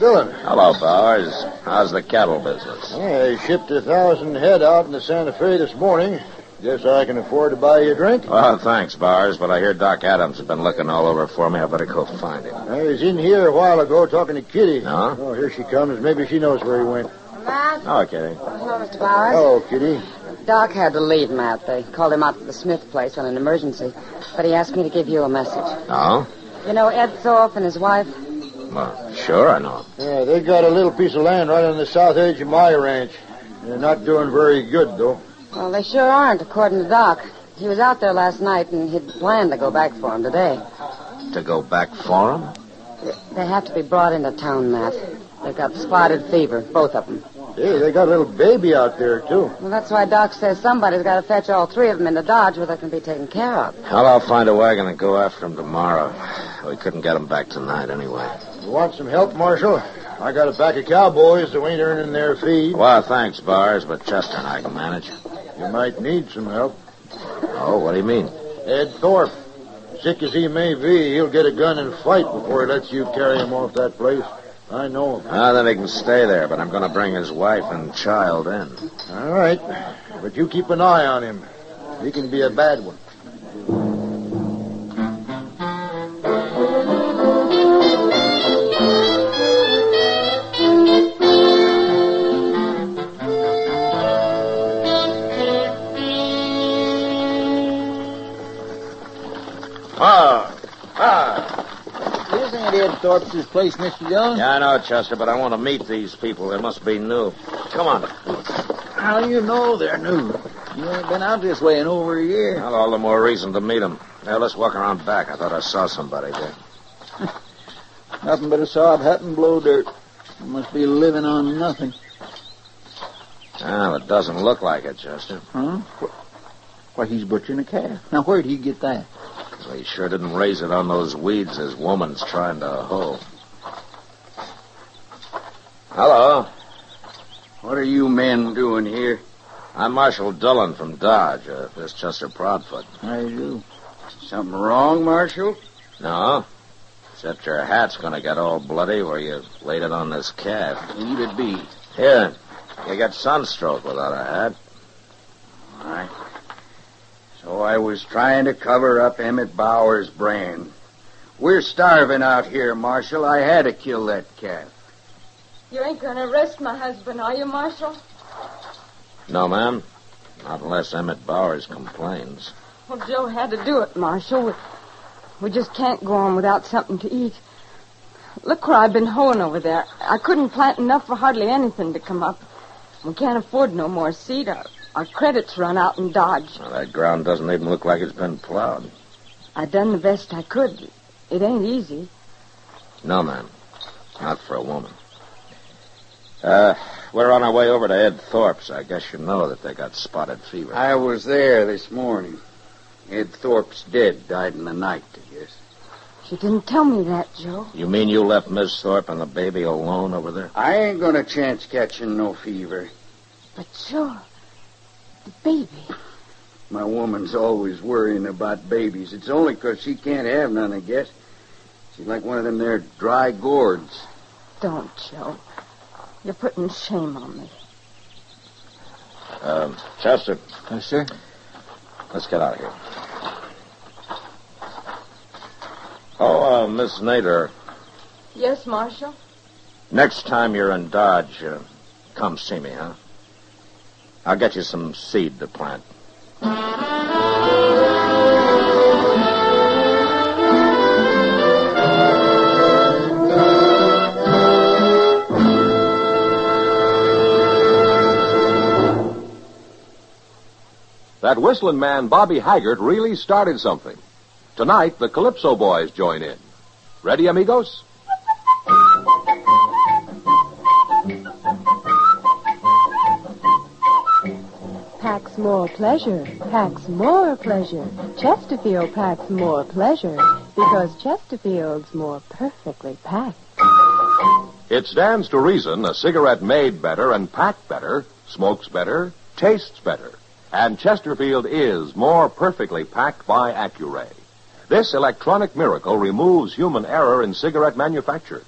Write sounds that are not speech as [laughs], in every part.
Marshal Dillon. Hello, Bowers. How's the cattle business? Yeah, I shipped a thousand head out into Santa Fe this morning. Guess I can afford to buy you a drink. Well, thanks, Bowers, but I hear Doc Adams has been looking all over for me. I better go find him. I was in here a while ago talking to Kitty. No? Oh, here she comes. Maybe she knows where he went. Matt? Oh, Kitty. Hello, Mr. Bowers. Hello, Kitty. Doc had to leave, Matt. They called him out to the Smith place on an emergency. But he asked me to give you a message. Oh? You know Ed Thorpe and his wife? Well, sure, I know. Yeah, they got a little piece of land right on the south edge of my ranch. They're not doing very good, though. Well, they sure aren't, according to Doc. He was out there last night, and he'd planned to go back for him today. To go back for him? They have to be brought into town, Matt. They've got spotted fever, both of them. Hey, they got a little baby out there, too. Well, that's why Doc says somebody's got to fetch all three of them into Dodge where they can be taken care of. Well, I'll find a wagon and go after him tomorrow. We couldn't get him back tonight anyway. You want some help, Marshal? I got a pack of cowboys who ain't earning their feed. Well, thanks, Bowers, but Chester and I can manage. You might need some help. Oh, what do you mean? Ed Thorpe. Sick as he may be, he'll get a gun and fight before he lets you carry him off that place. I know him. Ah, then he can stay there, but I'm going to bring his wife and child in. All right. But you keep an eye on him. He can be a bad one. This ain't Ed Thorpe's place, Mr. Dillon. Yeah, I know, Chester, but I want to meet these people. They must be new. Come on. How do you know they're new? You ain't been out this way in over a year. Well, all the more reason to meet them. Now, let's walk around back. I thought I saw somebody there. [laughs] Nothing but a sod hut and blow dirt. You must be living on nothing. Well, it doesn't look like it, Chester. Huh? Wh- Why, he's butchering a calf. Now, where'd he get that? He sure didn't raise it on those weeds his woman's trying to hoe. Hello. What are you men doing here? I'm Marshal Dillon from Dodge. Uh, this Chester Proudfoot. I do. Something wrong, Marshal? No. Except your hat's going to get all bloody where you laid it on this calf. Who'd it be? Here. You get sunstroke without a hat. All right. So I was trying to cover up Emmett Bowers' brand. We're starving out here, Marshal. I had to kill that calf. You ain't gonna arrest my husband, are you, Marshal? No, ma'am. Not unless Emmett Bowers complains. Well, Joe had to do it, Marshal. We, we just can't go on without something to eat. Look where I've been hoeing over there. I couldn't plant enough for hardly anything to come up. We can't afford no more seed. Our, our credits run out in Dodge. Well, that ground doesn't even look like it's been plowed. I done the best I could. It ain't easy. No, ma'am. Not for a woman. Uh, we're on our way over to Ed Thorpe's. I guess you know that they got spotted fever. I was there this morning. Ed Thorpe's dead. Died in the night, I guess. She didn't tell me that, Joe. You mean you left Miss Thorpe and the baby alone over there? I ain't gonna chance catching no fever. But Joe, the baby. My woman's always worrying about babies. It's only 'cause she can't have none, I guess. She's like one of them there dry gourds. Don't, Joe. You're putting shame on me. Um, Chester, Yes, sir? let's get out of here. Oh, uh, Miss Nadler, Yes, Marshal? next time you're in Dodge, uh, come see me, huh? I'll get you some seed to plant. That whistling man, Bobby Haggart, really started something. Tonight, the Calypso Boys join in. Ready, amigos? Packs more pleasure, packs more pleasure. Chesterfield packs more pleasure because Chesterfield's more perfectly packed. It stands to reason a cigarette made better and packed better, smokes better, tastes better. And Chesterfield is more perfectly packed by Accuray. This electronic miracle removes human error in cigarette manufacture.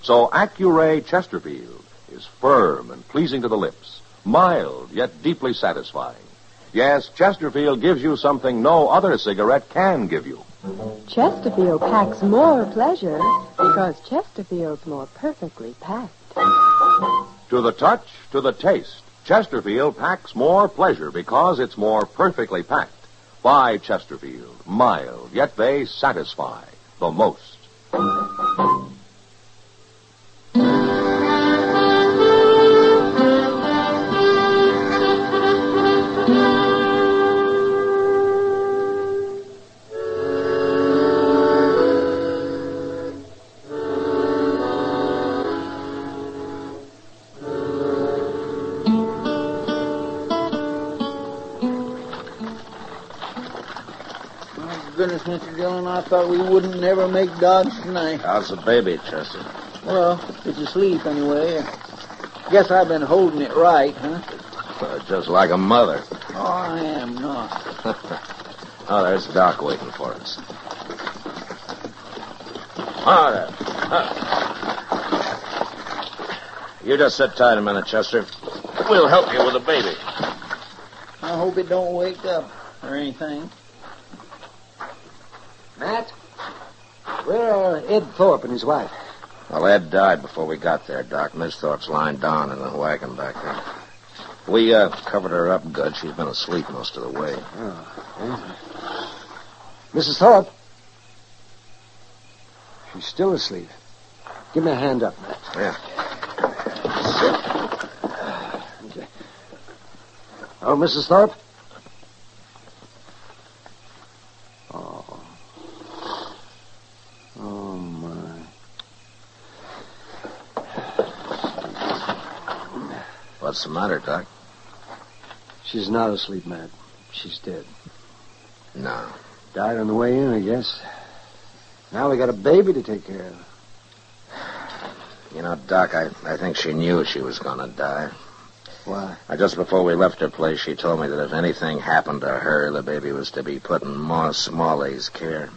So Accuray Chesterfield is firm and pleasing to the lips, mild yet deeply satisfying. Yes, Chesterfield gives you something no other cigarette can give you. Chesterfield packs more pleasure because Chesterfield's more perfectly packed. To the touch, to the taste, Chesterfield packs more pleasure because it's more perfectly packed. By Chesterfield, mild, yet they satisfy the most. Goodness, Mr. Dillon, I thought we wouldn't never make Dodge tonight. How's the baby, Chester? Well, it's asleep anyway. Guess I've been holding it right, huh? Uh, just like a mother. Oh, I am not. [laughs] Oh, there's Doc waiting for us. All right. Huh. You just sit tight a minute, Chester. We'll help you with the baby. I hope it don't wake up or anything. Matt, where are Ed Thorpe and his wife? Well, Ed died before we got there, Doc. Miss Thorpe's lying down in the wagon back there. We uh, covered her up good. She's been asleep most of the way. Mrs. Thorpe? She's still asleep. Give me a hand up, Matt. Yeah. Oh, Mrs. Thorpe? Oh. Oh, my. What's the matter, Doc? She's not asleep, Matt. She's dead. No. Died on the way in, I guess. Now we got a baby to take care of. You know, Doc, I, I think she knew she was going to die. Why? Uh, Just before we left her place, she told me that if anything happened to her, the baby was to be put in Ma Smalley's care.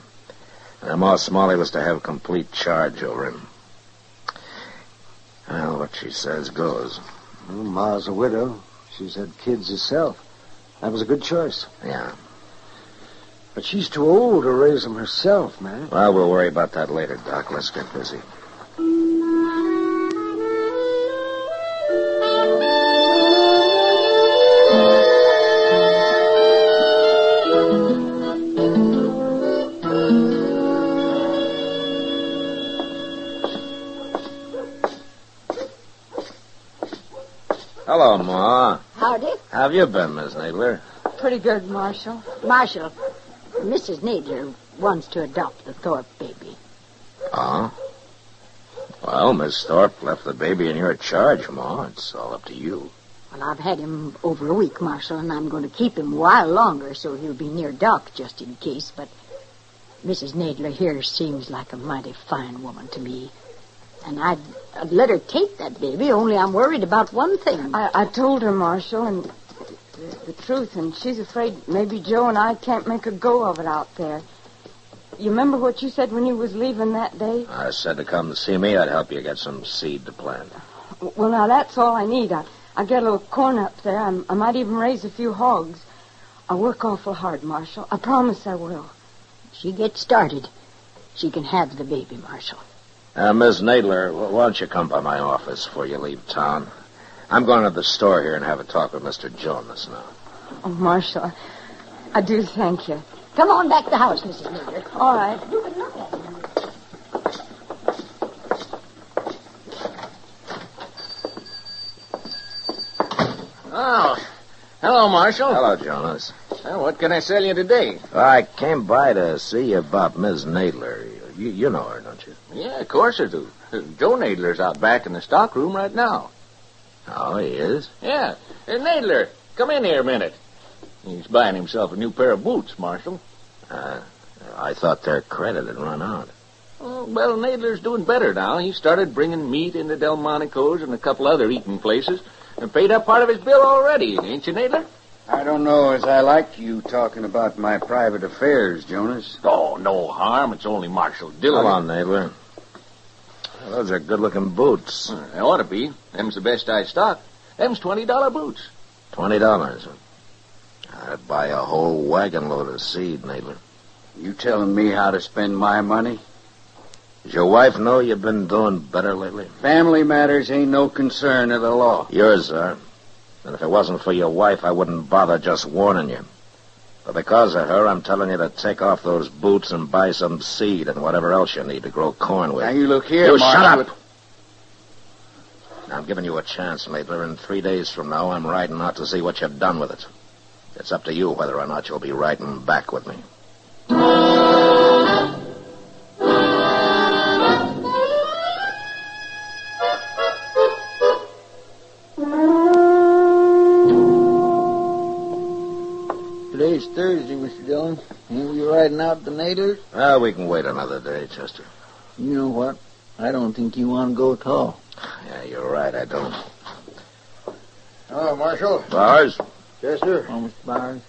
And Ma Smalley was to have complete charge over him. Well, what she says goes. Well, Ma's a widow. She's had kids herself. That was a good choice. Yeah. But she's too old to raise them herself, man. Well, we'll worry about that later, Doc. Let's get busy. Have you been, Miss Nadler? Pretty good, Marshal. Marshal, Mrs. Nadler wants to adopt the Thorpe baby. Oh? Well, Miss Thorpe left the baby in your charge, Ma. It's all up to you. Well, I've had him over a week, Marshal, and I'm going to keep him a while longer so he'll be near Doc just in case. But Mrs. Nadler here seems like a mighty fine woman to me. And I'd, I'd let her take that baby, only I'm worried about one thing. I, I told her, Marshal, and the, the truth, and she's afraid maybe Joe and I can't make a go of it out there. You remember what you said when you was leaving that day? I said to come to see me. I'd help you get some seed to plant. Well, now that's all I need. I, I get a little corn up there. I'm, I might even raise a few hogs. I work awful hard, Marshal. I promise I will. She gets started. She can have the baby, Marshal. Uh, Miss Nadler, why don't you come by my office before you leave town? I'm going to the store here and have a talk with Mr. Jonas now. Oh, Marshal, I, I do thank you. Come on back to the house, Mrs. Nadler. All right. You can look at him. Oh, hello, Marshal. Hello, Jonas. Well, what can I sell you today? I came by to see you about Miss Nadler. You, you know her, don't you? Yeah, of course I do. [laughs] Joe Nadler's out back in the stock room right now. Oh, he is? Yeah. Hey, Nadler, come in here a minute. He's buying himself a new pair of boots, Marshal. Uh, I thought their credit had run out. Oh, well, Nadler's doing better now. He started bringing meat into Delmonico's and a couple other eating places and paid up part of his bill already, ain't you, Nadler? I don't know as I like you talking about my private affairs, Jonas. Oh, no harm. It's only Marshal Dillon. Come on, Nadler. Those are good-looking boots. Uh, They ought to be. Them's the best I stock. Them's $20 boots. Twenty dollars. I'd buy a whole wagon load of seed, neighbor. You telling me how to spend my money? Does your wife know you've been doing better lately? Family matters ain't no concern of the law. Yours are. And if it wasn't for your wife, I wouldn't bother just warning you. But because of her, I'm telling you to take off those boots and buy some seed and whatever else you need to grow corn with. Now you look here, You Marshal. shut up! Now, I'm giving you a chance, Nadler. In three days from now, I'm riding out to see what you've done with it. It's up to you whether or not you'll be riding back with me. We riding out the Nadlers? Well, ah, we can wait another day, Chester. You know what? I don't think you want to go at all. Yeah, you're right. I don't. Oh, Marshal. Bars? Chester. Oh, Mr. Byers.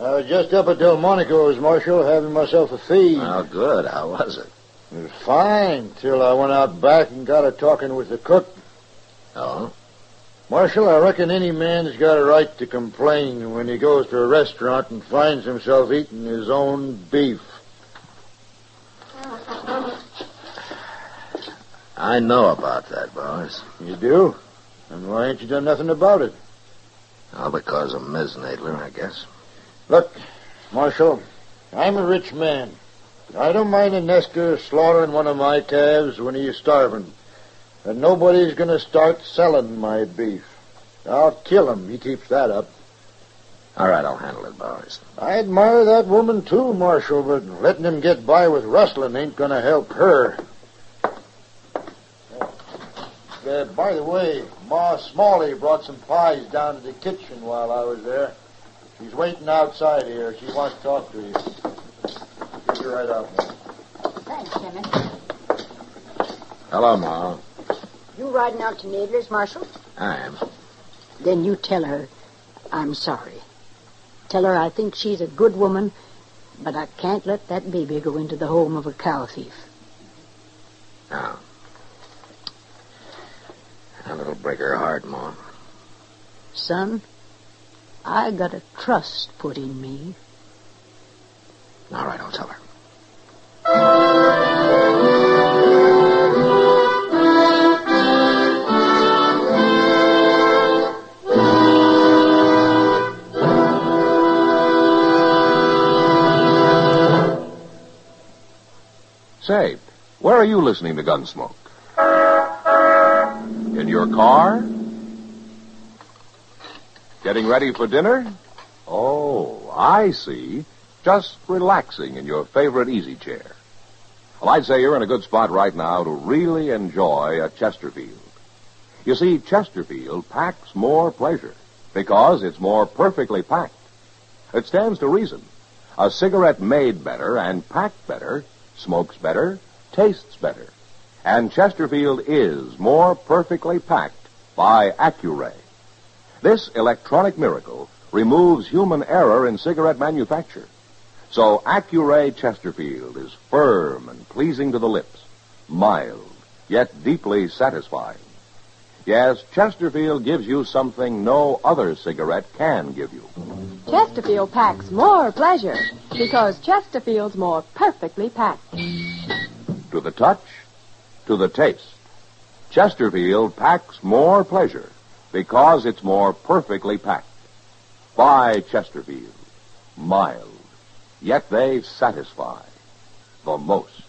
I was just up at Delmonico's, Marshal, having myself a feed. Oh, good. How was it? It was fine till I went out back and got a talking with the cook. Oh? Marshal, I reckon any man's got a right to complain when he goes to a restaurant and finds himself eating his own beef. I know about that, Bars. You do? And why ain't you done nothing about it? Oh, because of Ms. Nadler, I guess. Look, Marshal, I'm a rich man. I don't mind a nester slaughtering one of my calves when he's starving. And nobody's going to start selling my beef. I'll kill him. He keeps that up. All right, I'll handle it, Bowers. I admire that woman too, Marshal, but letting him get by with rustling ain't going to help her. Uh, by the way, Ma Smalley brought some pies down to the kitchen while I was there. She's waiting outside here. She wants to talk to you. Get you right out. man. Thanks, Jimmy. Hello, Ma. You riding out to Nadler's, Marshal? I am. Then you tell her I'm sorry. Tell her I think she's a good woman, but I can't let that baby go into the home of a cow thief. Ah. Now. That'll break her heart, Ma. Son, I got a trust put in me. All right, I'll tell her. Say, where are you listening to Gunsmoke? In your car? Getting ready for dinner? Oh, I see. Just relaxing in your favorite easy chair. Well, I'd say you're in a good spot right now to really enjoy a Chesterfield. You see, Chesterfield packs more pleasure because it's more perfectly packed. It stands to reason. A cigarette made better and packed better smokes better, tastes better. And Chesterfield is more perfectly packed by Accuray. This electronic miracle removes human error in cigarette manufacture. So Accuray Chesterfield is firm and pleasing to the lips, mild, yet deeply satisfying. Yes, Chesterfield gives you something no other cigarette can give you. Chesterfield packs more pleasure because Chesterfield's more perfectly packed. To the touch, to the taste. Chesterfield packs more pleasure because it's more perfectly packed. By Chesterfield. Mild, yet they satisfy the most.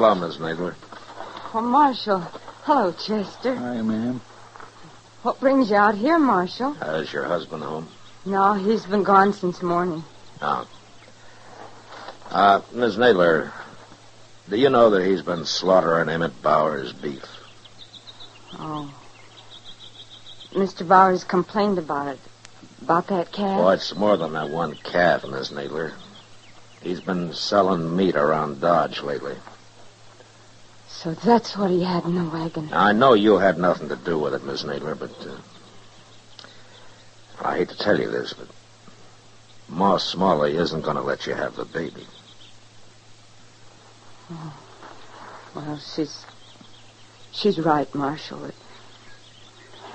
Hello, Miss Nadler. Oh, Marshal. Hello, Chester. Hi, ma'am. What brings you out here, Marshal? Uh, is your husband home? No, he's been gone since morning. Oh. Uh, Miss Nadler, do you know that he's been slaughtering Emmett Bowers' beef? Oh. Mr. Bowers complained about it. About that calf? Well, it's more than that one calf, Miss Nadler. He's been selling meat around Dodge lately. So that's what he had in the wagon. Now, I know you had nothing to do with it, Miss Nadler, but uh, I hate to tell you this, but Ma Smalley isn't going to let you have the baby. Oh. Well, she's she's right, Marshal. It,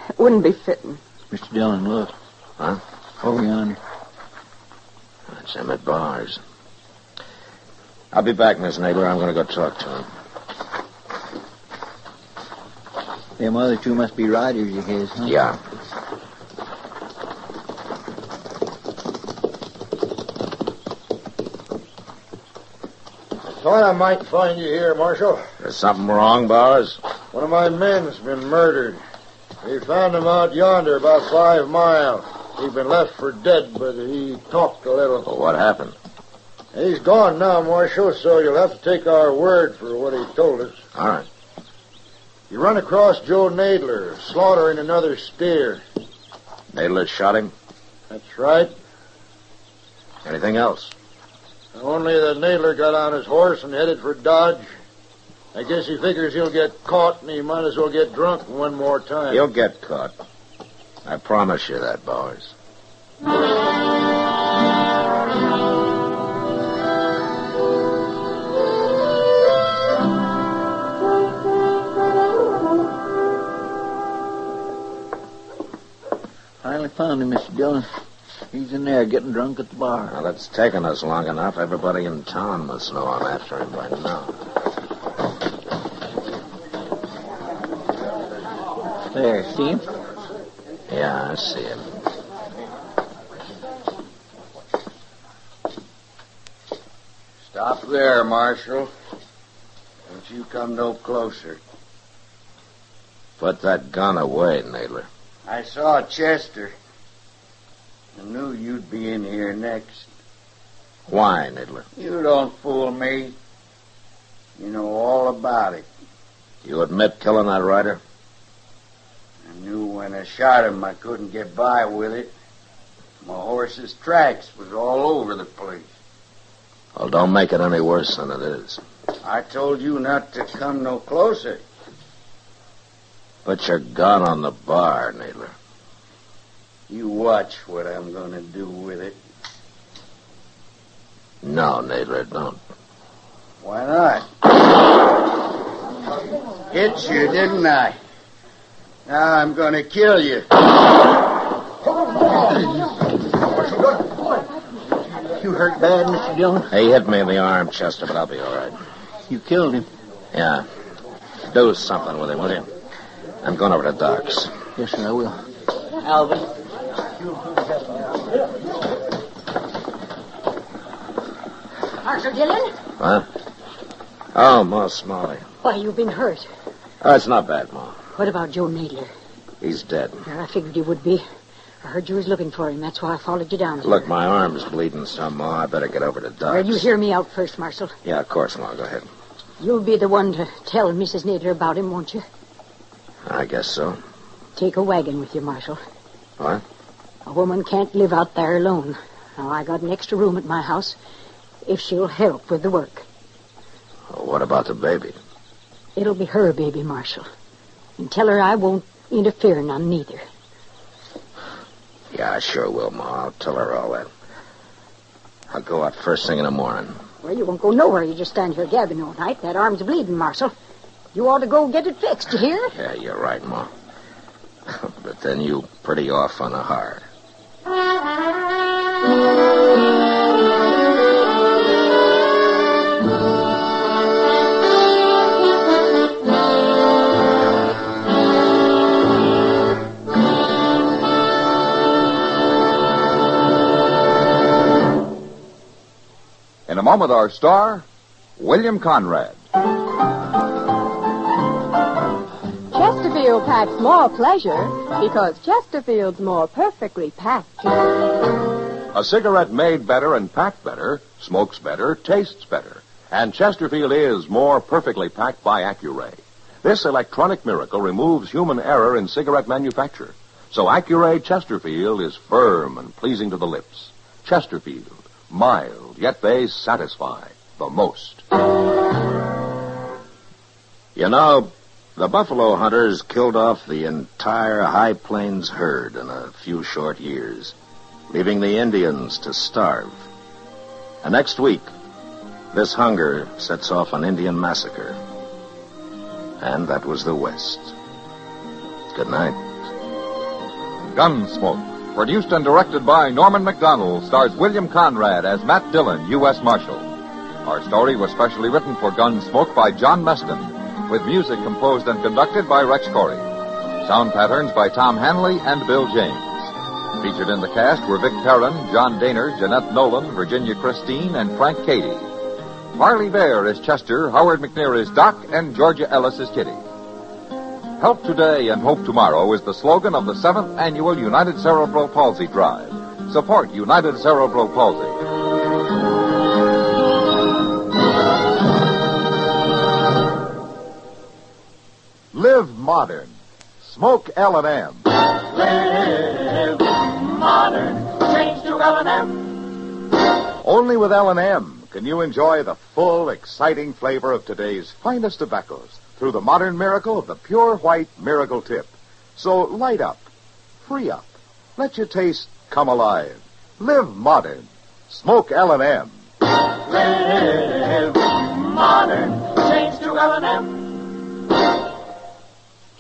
it wouldn't be fitting. Mr. Dillon, look. Huh? Over yonder. That's Emmett Bowers. I'll be back, Miss Nadler. I'm going to go talk to him. Them other two must be riders of his, huh? Yeah. Thought I might find you here, Marshal. There's something wrong, Bowers? One of my men's been murdered. We found him out yonder about five miles. He'd been left for dead, but he talked a little. Well, what happened? He's gone now, Marshal, so you'll have to take our word for what he told us. All right. You run across Joe Nadler, slaughtering another steer. Nadler shot him? That's right. Anything else? Only that Nadler got on his horse and headed for Dodge. I guess he figures he'll get caught and he might as well get drunk one more time. He'll get caught. I promise you that, Bowers. Finally found him, Mr. Dillon. He's in there getting drunk at the bar. Well, it's taken us long enough. Everybody in town must know I'm after him by now. There, see him? Yeah, I see him. Stop there, Marshal. Don't you come no closer. Put that gun away, Nadler. I saw Chester. I knew you'd be in here next. Why, Nadler? You don't fool me. You know all about it. You admit killing that rider? I knew when I shot him I couldn't get by with it. My horse's tracks was all over the place. Well, don't make it any worse than it is. I told you not to come no closer. Put your gun on the bar, Nadler. You watch what I'm going to do with it. No, Nadler, don't. Why not? Hit you, didn't I? Now I'm going to kill you. You hurt bad, Mr. Dillon? He hit me in the arm, Chester, but I'll be all right. You killed him. Yeah. Do something with him, will you? I'm going over to Doc's. Yes, sir, I will. Alvin. Marshal Dillon? Huh? Oh, Ma Smalley. Why, you've been hurt. Oh, it's not bad, Ma. What about Joe Nadler? He's dead. I figured you would be. I heard you was looking for him. That's why I followed you down here. Look, my arm's bleeding some, Ma. I better get over to Doc's. Well, you hear me out first, Marshal. Yeah, of course, Ma. Go ahead. You'll be the one to tell Mrs. Nadler about him, won't you? I guess so. Take a wagon with you, Marshal. What? A woman can't live out there alone. Now, I got an extra room at my house if she'll help with the work. Well, what about the baby? It'll be her baby, Marshal. And tell her I won't interfere none neither. Yeah, I sure will, Ma. I'll tell her all that. I'll go out first thing in the morning. Well, you won't go nowhere. You just stand here gabbing all night. That arm's bleeding, Marshal. You ought to go get it fixed, you hear? Yeah, you're right, Ma. [laughs] but then you pretty off on the hard. In a moment, our star, William Conrad. Chesterfield packs more pleasure because Chesterfield's more perfectly packed. A cigarette made better and packed better, smokes better, tastes better. And Chesterfield is more perfectly packed by Accuray. This electronic miracle removes human error in cigarette manufacture. So Accuray Chesterfield is firm and pleasing to the lips. Chesterfield, mild, yet they satisfy the most. You know, the buffalo hunters killed off the entire High Plains herd in a few short years, leaving the Indians to starve. And next week, this hunger sets off an Indian massacre. And that was the West. Good night. Gunsmoke, produced and directed by Norman Macdonnell, stars William Conrad as Matt Dillon, U.S. Marshal. Our story was specially written for Gunsmoke by John Meston, with music composed and conducted by Rex Koury. Sound patterns by Tom Hanley and Bill James. Featured in the cast were Vic Perrin, John Dehner, Jeanette Nolan, Virginia Christine, and Frank Cady. Parley Baer is Chester, Howard McNear is Doc, and Georgia Ellis is Kitty. Help today and hope tomorrow is the slogan of the seventh annual United Cerebral Palsy Drive. Support United Cerebral Palsy. Live modern. Smoke L&M. Live modern. Change to L&M. Only with L&M can you enjoy the full, exciting flavor of today's finest tobaccos through the modern miracle of the pure white miracle tip. So light up, free up, let your taste come alive. Live modern. Smoke L&M. Live modern. Change to L&M.